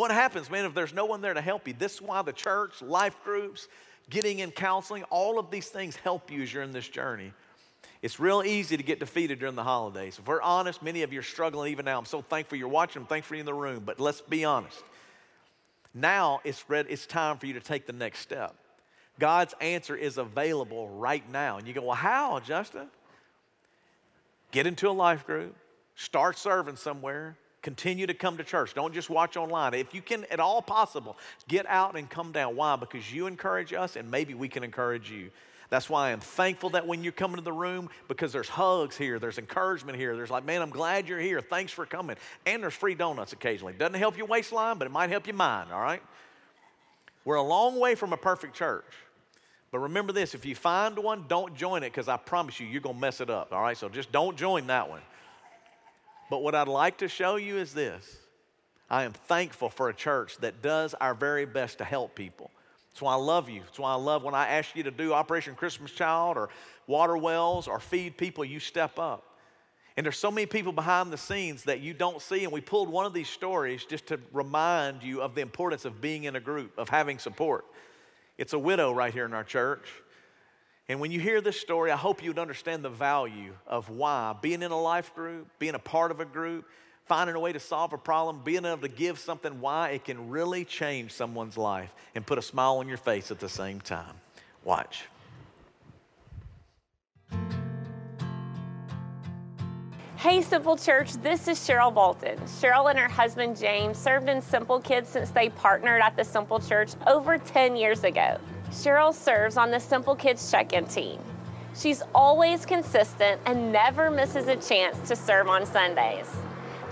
What happens, man, if there's no one there to help you? This is why the church, life groups, getting in counseling, all of these things help you as you're in this journey. It's real easy to get defeated during the holidays. If we're honest, many of you are struggling even now. I'm so thankful you're watching. I'm thankful you're in the room. But let's be honest. Now it's, read, it's time for you to take the next step. God's answer is available right now. And you go, well, how, Justin? Get into a life group, start serving somewhere, Continue to come to church. Don't just watch online. If you can, at all possible, get out and come down. Why? Because you encourage us, and maybe we can encourage you. That's why I am thankful that when you come into the room, because there's hugs here, there's encouragement here. There's like, man, I'm glad you're here. Thanks for coming. And there's free donuts occasionally. Doesn't help your waistline, but it might help your mind, all right? We're a long way from a perfect church. But remember this if you find one, don't join it because I promise you, you're going to mess it up, all right? So just don't join that one. But what I'd like to show you is this I am thankful for a church that does our very best to help people. That's why I love you. That's why I love when I ask you to do Operation Christmas Child or water wells or feed people, you step up. And there's so many people behind the scenes that you don't see. And we pulled one of these stories just to remind you of the importance of being in a group, of having support. It's a widow right here in our church. And when you hear this story, I hope you'd understand the value of why being in a life group, being a part of a group, finding a way to solve a problem, being able to give something, why it can really change someone's life and put a smile on your face at the same time. Watch. Hey, Simple Church, this is Cheryl Bolton. Cheryl and her husband James served in Simple Kids since they partnered at the Simple Church over 10 years ago. Cheryl serves on the Simple Kids check in team. She's always consistent and never misses a chance to serve on Sundays.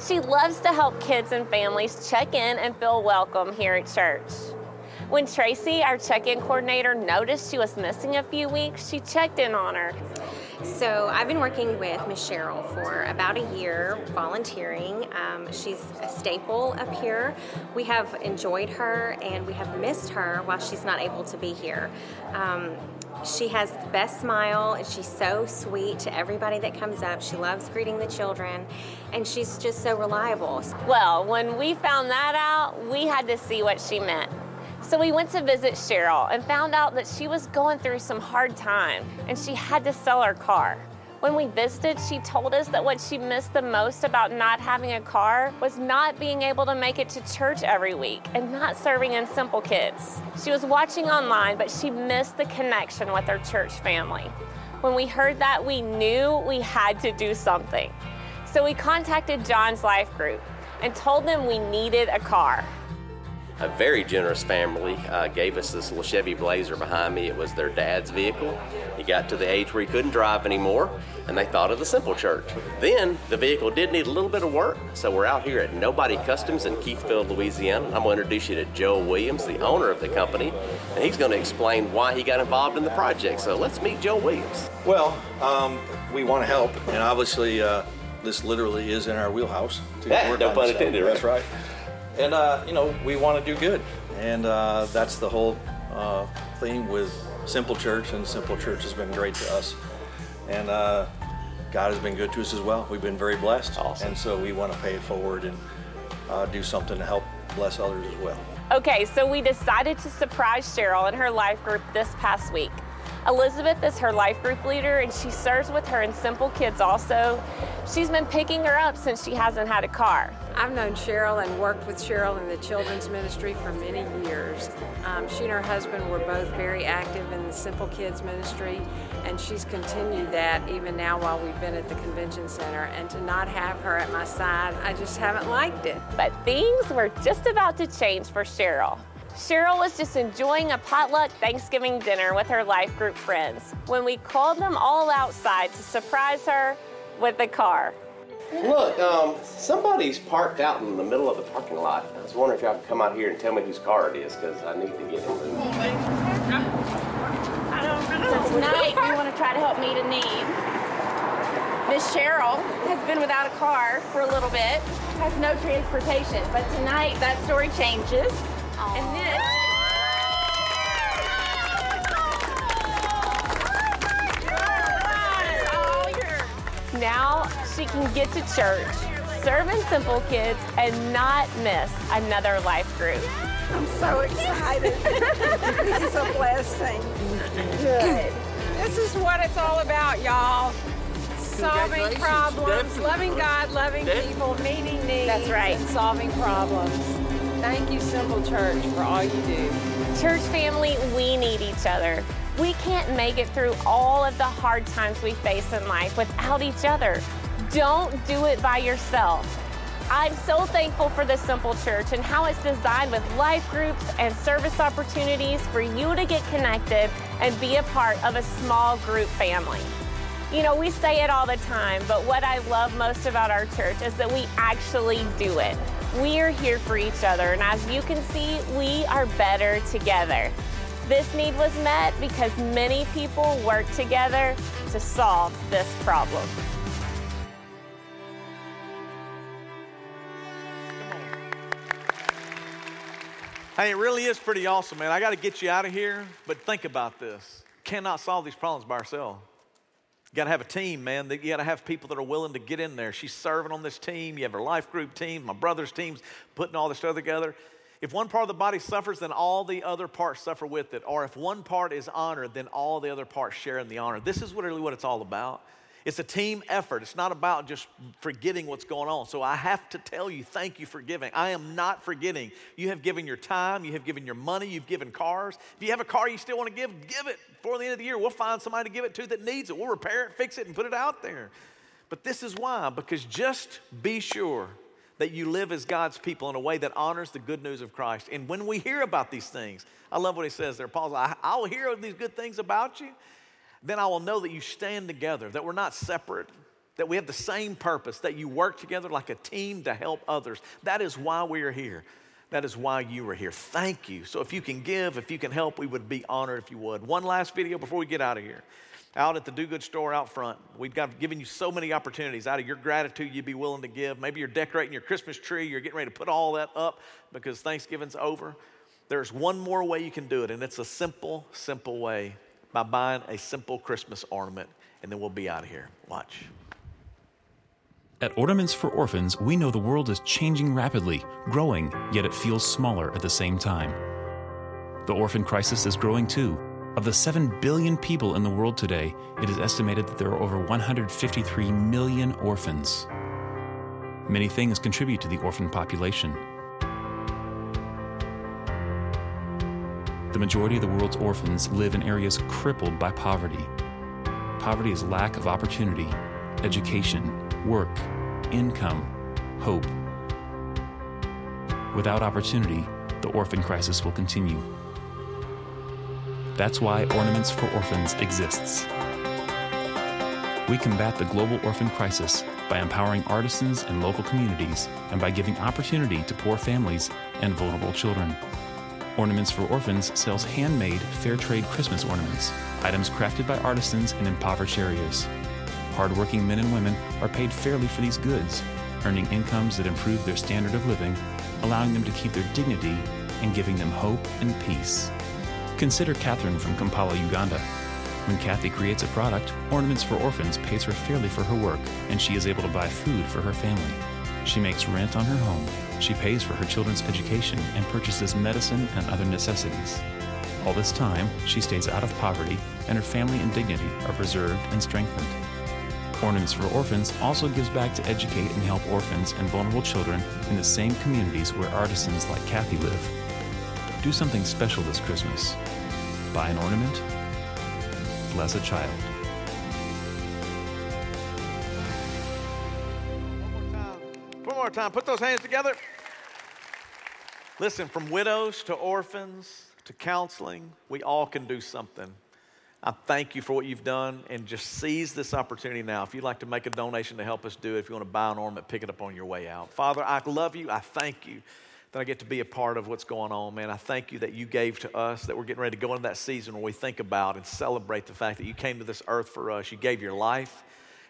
She loves to help kids and families check in and feel welcome here at church. When Tracy, our check in coordinator, noticed she was missing a few weeks, she checked in on her. So I've been working with Miss Cheryl for about a year, volunteering. Um, she's a staple up here. We have enjoyed her and we have missed her while she's not able to be here. Um, she has the best smile and she's so sweet to everybody that comes up. She loves greeting the children and she's just so reliable. Well, when we found that out, we had to see what she meant. So we went to visit Cheryl and found out that she was going through some hard time and she had to sell her car. When we visited, she told us that what she missed the most about not having a car was not being able to make it to church every week and not serving in Simple Kids. She was watching online, but she missed the connection with her church family. When we heard that, we knew we had to do something. So we contacted John's Life Group and told them we needed a car a very generous family uh, gave us this little Chevy Blazer behind me. It was their dad's vehicle. He got to the age where he couldn't drive anymore, and they thought of the Simple Church. Then the vehicle did need a little bit of work, so we're out here at Nobody Customs in Keithville, Louisiana. I'm going to introduce you to Joe Williams, the owner of the company, and he's going to explain why he got involved in the project. So let's meet Joe Williams. Well, um, we want to help, and obviously, uh, this literally is in our wheelhouse. To yeah, work no pun intended. That's right and uh, you know we want to do good. And uh, that's the whole uh, theme with simple church and simple church has been great to us. And uh, god has been good to us as well. We've been very blessed. Awesome. and so we want to pay it forward and uh, do something to help bless others as well. Okay so we decided to surprise cheryl and her life group this past week Elizabeth is her life group leader and she serves with her in Simple Kids also. She's been picking her up since she hasn't had a car. I've known Cheryl and worked with Cheryl in the children's ministry for many years. Um, she and her husband were both very active in the Simple Kids ministry, and she's continued that even now while we've been at the convention center. And to not have her at my side, I just haven't liked it. But things were just about to change for Cheryl. Cheryl was just enjoying a potluck Thanksgiving dinner with her life group friends when we called them all outside to surprise her with a car. Look, um, somebody's parked out in the middle of the parking lot. I was wondering if y'all could come out here and tell me whose car it is, because I need to get him moved. I don't know. So tonight, we want to try to help meet a need. Miss Cheryl has been without a car for a little bit, has no transportation, but tonight that story changes. And then. Oh now she can get to church, serving Simple Kids, and not miss another life group. I'm so excited. this is a blessing. Good. This is what it's all about, y'all. Solving problems, loving God, loving people, meeting needs, That's right. and solving problems. Thank you, Simple Church, for all you do. Church family, we need each other. We can't make it through all of the hard times we face in life without each other. Don't do it by yourself. I'm so thankful for this simple church and how it's designed with life groups and service opportunities for you to get connected and be a part of a small group family. You know, we say it all the time, but what I love most about our church is that we actually do it. We are here for each other, and as you can see, we are better together. This need was met because many people work together to solve this problem. Hey, it really is pretty awesome, man. I got to get you out of here, but think about this. Cannot solve these problems by ourselves. You got to have a team, man. You got to have people that are willing to get in there. She's serving on this team. You have her life group team, my brother's team's putting all this stuff together. If one part of the body suffers, then all the other parts suffer with it. Or if one part is honored, then all the other parts share in the honor. This is really what it's all about. It's a team effort. It's not about just forgetting what's going on. So I have to tell you, thank you for giving. I am not forgetting. You have given your time, you have given your money, you've given cars. If you have a car you still want to give, give it before the end of the year. We'll find somebody to give it to that needs it. We'll repair it, fix it, and put it out there. But this is why, because just be sure that you live as God's people in a way that honors the good news of Christ. And when we hear about these things, I love what he says there. Paul, I, I'll hear these good things about you, then I will know that you stand together, that we're not separate, that we have the same purpose, that you work together like a team to help others. That is why we are here. That is why you are here. Thank you. So if you can give, if you can help, we would be honored if you would. One last video before we get out of here out at the Do Good store out front. We've got given you so many opportunities. Out of your gratitude, you'd be willing to give. Maybe you're decorating your Christmas tree, you're getting ready to put all that up because Thanksgiving's over. There's one more way you can do it, and it's a simple, simple way by buying a simple Christmas ornament, and then we'll be out of here. Watch. At Ornaments for Orphans, we know the world is changing rapidly, growing, yet it feels smaller at the same time. The orphan crisis is growing too of the 7 billion people in the world today, it is estimated that there are over 153 million orphans. Many things contribute to the orphan population. The majority of the world's orphans live in areas crippled by poverty. Poverty is lack of opportunity, education, work, income, hope. Without opportunity, the orphan crisis will continue. That's why Ornaments for Orphans exists. We combat the global orphan crisis by empowering artisans and local communities and by giving opportunity to poor families and vulnerable children. Ornaments for Orphans sells handmade, fair trade Christmas ornaments, items crafted by artisans in impoverished areas. Hardworking men and women are paid fairly for these goods, earning incomes that improve their standard of living, allowing them to keep their dignity and giving them hope and peace. Consider Catherine from Kampala, Uganda. When Kathy creates a product, Ornaments for Orphans pays her fairly for her work, and she is able to buy food for her family. She makes rent on her home, she pays for her children's education, and purchases medicine and other necessities. All this time, she stays out of poverty, and her family and dignity are preserved and strengthened. Ornaments for Orphans also gives back to educate and help orphans and vulnerable children in the same communities where artisans like Kathy live. Do something special this Christmas. Buy an ornament. Bless a child. Time. Put those hands together. Listen, from widows to orphans to counseling, we all can do something. I thank you for what you've done and just seize this opportunity now. If you'd like to make a donation to help us do it, if you want to buy an ornament, pick it up on your way out. Father, I love you. I thank you that I get to be a part of what's going on, man. I thank you that you gave to us, that we're getting ready to go into that season where we think about and celebrate the fact that you came to this earth for us. You gave your life,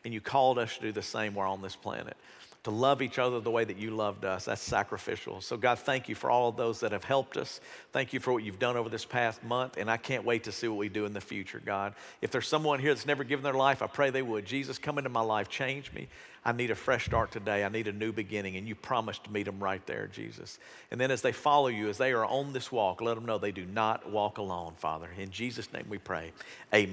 and you called us to do the same while on this planet. To love each other the way that you loved us. That's sacrificial. So, God, thank you for all of those that have helped us. Thank you for what you've done over this past month, and I can't wait to see what we do in the future, God. If there's someone here that's never given their life, I pray they would. Jesus, come into my life, change me. I need a fresh start today. I need a new beginning. And you promised to meet them right there, Jesus. And then as they follow you, as they are on this walk, let them know they do not walk alone, Father. In Jesus' name we pray. Amen.